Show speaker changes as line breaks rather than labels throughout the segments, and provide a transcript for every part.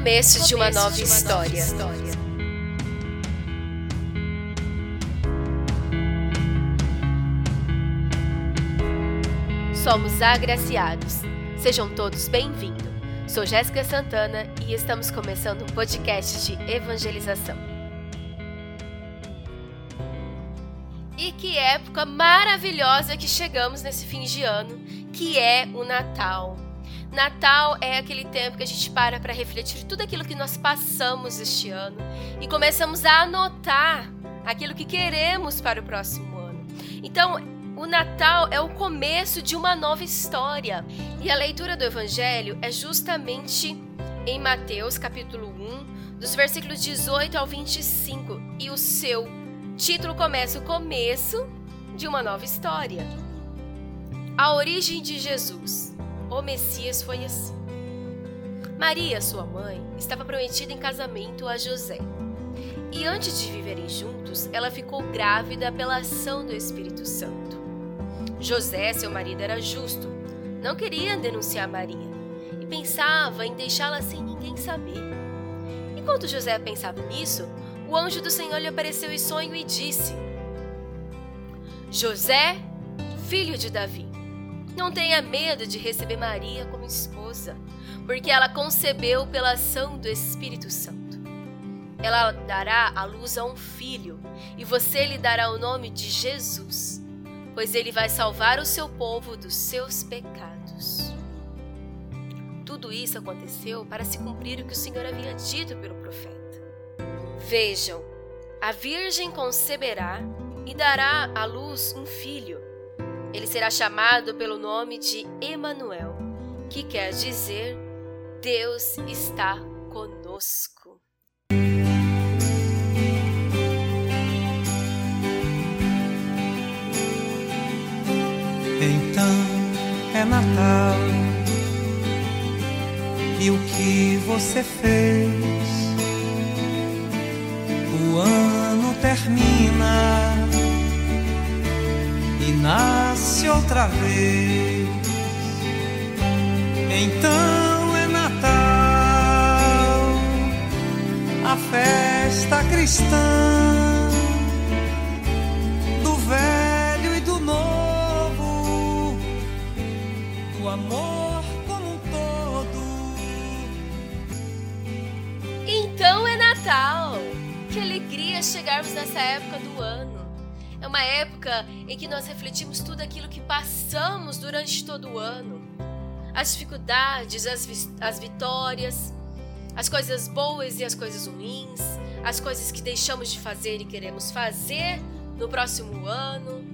começo de uma nova história. Somos agraciados. Sejam todos bem-vindos. Sou Jéssica Santana e estamos começando um podcast de evangelização. E que época maravilhosa que chegamos nesse fim de ano, que é o Natal. Natal é aquele tempo que a gente para para refletir tudo aquilo que nós passamos este ano e começamos a anotar aquilo que queremos para o próximo ano. Então, o Natal é o começo de uma nova história. E a leitura do Evangelho é justamente em Mateus, capítulo 1, dos versículos 18 ao 25. E o seu título começa o começo de uma nova história. A origem de Jesus o Messias foi assim. Maria, sua mãe, estava prometida em casamento a José. E antes de viverem juntos, ela ficou grávida pela ação do Espírito Santo. José, seu marido, era justo, não queria denunciar Maria e pensava em deixá-la sem ninguém saber. Enquanto José pensava nisso, o anjo do Senhor lhe apareceu em sonho e disse: José, filho de Davi, não tenha medo de receber Maria como esposa, porque ela concebeu pela ação do Espírito Santo. Ela dará a luz a um filho, e você lhe dará o nome de Jesus, pois ele vai salvar o seu povo dos seus pecados. Tudo isso aconteceu para se cumprir o que o Senhor havia dito pelo profeta. Vejam, a virgem conceberá e dará à luz um filho ele será chamado pelo nome de Emanuel, que quer dizer Deus está conosco.
Então é Natal e o que você fez? O ano termina nasce outra vez. Então é Natal, a festa cristã do velho e do novo, do amor como um todo.
Então é Natal. Que alegria chegarmos nessa época do ano. É uma época em que nós refletimos tudo aquilo que passamos durante todo o ano. As dificuldades, as, as vitórias, as coisas boas e as coisas ruins, as coisas que deixamos de fazer e queremos fazer no próximo ano,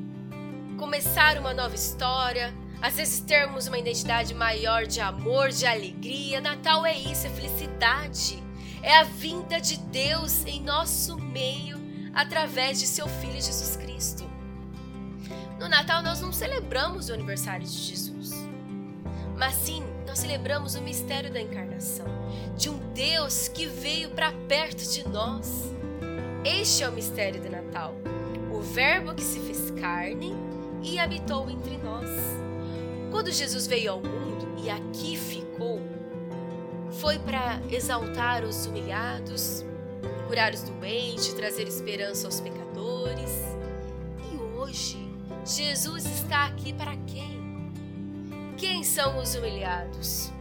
começar uma nova história, às vezes termos uma identidade maior de amor, de alegria. Natal é isso, é felicidade. É a vinda de Deus em nosso meio através de seu Filho Jesus Cristo. No Natal, nós não celebramos o aniversário de Jesus, mas sim nós celebramos o mistério da encarnação, de um Deus que veio para perto de nós. Este é o mistério do Natal, o Verbo que se fez carne e habitou entre nós. Quando Jesus veio ao mundo e aqui ficou, foi para exaltar os humilhados, curar os doentes, trazer esperança aos pecadores. Hoje, Jesus está aqui para quem? Quem são os humilhados?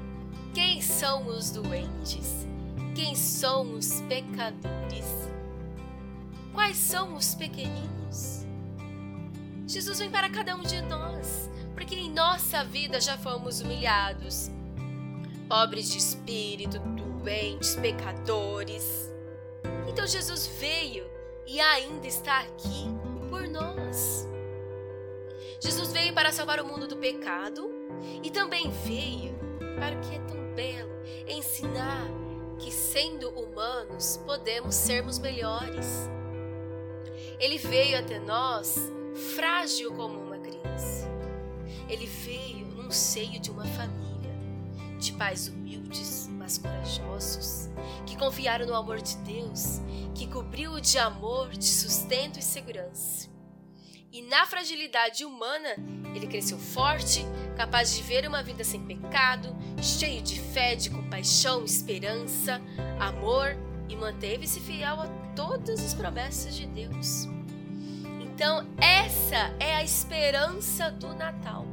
Quem são os doentes? Quem são os pecadores? Quais são os pequeninos? Jesus vem para cada um de nós, porque em nossa vida já fomos humilhados, pobres de espírito, doentes, pecadores. Então Jesus veio e ainda está aqui por nós. Jesus veio para salvar o mundo do pecado e também veio para o que é tão belo ensinar que, sendo humanos, podemos sermos melhores. Ele veio até nós frágil como uma criança. Ele veio num seio de uma família pais humildes, mas corajosos, que confiaram no amor de Deus, que cobriu de amor, de sustento e segurança. E na fragilidade humana, ele cresceu forte, capaz de viver uma vida sem pecado, cheio de fé, de compaixão, esperança, amor e manteve-se fiel a todas as promessas de Deus. Então, essa é a esperança do Natal.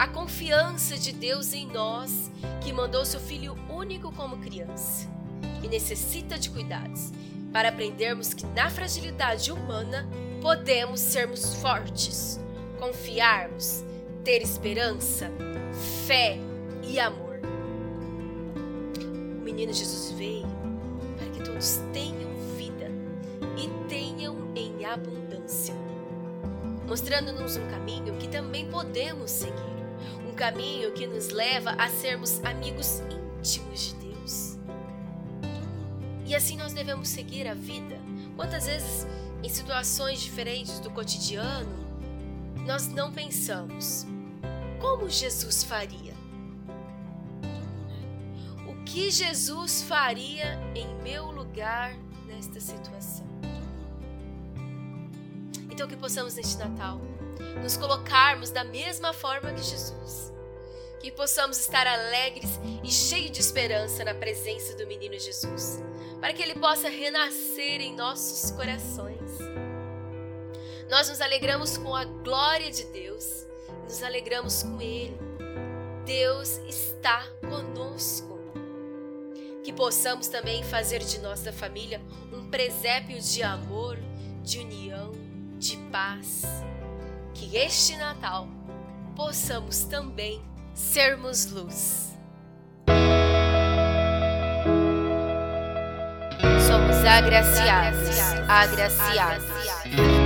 A confiança de Deus em nós, que mandou seu Filho único como criança e necessita de cuidados, para aprendermos que na fragilidade humana podemos sermos fortes, confiarmos, ter esperança, fé e amor. O menino Jesus veio para que todos tenham vida e tenham em abundância, mostrando-nos um caminho que também podemos seguir, um caminho que nos leva a sermos amigos íntimos de Deus. E assim nós devemos seguir a vida. Quantas vezes, em situações diferentes do cotidiano, nós não pensamos como Jesus faria? O que Jesus faria em meu lugar nesta situação? Então, que possamos neste Natal nos colocarmos da mesma forma que Jesus. Que possamos estar alegres e cheios de esperança na presença do menino Jesus, para que ele possa renascer em nossos corações nós nos alegramos com a glória de Deus, nos alegramos com Ele. Deus está conosco. Que possamos também fazer de nossa família um presépio de amor, de união, de paz. Que este Natal possamos também sermos luz. Somos agraciados, agraciados.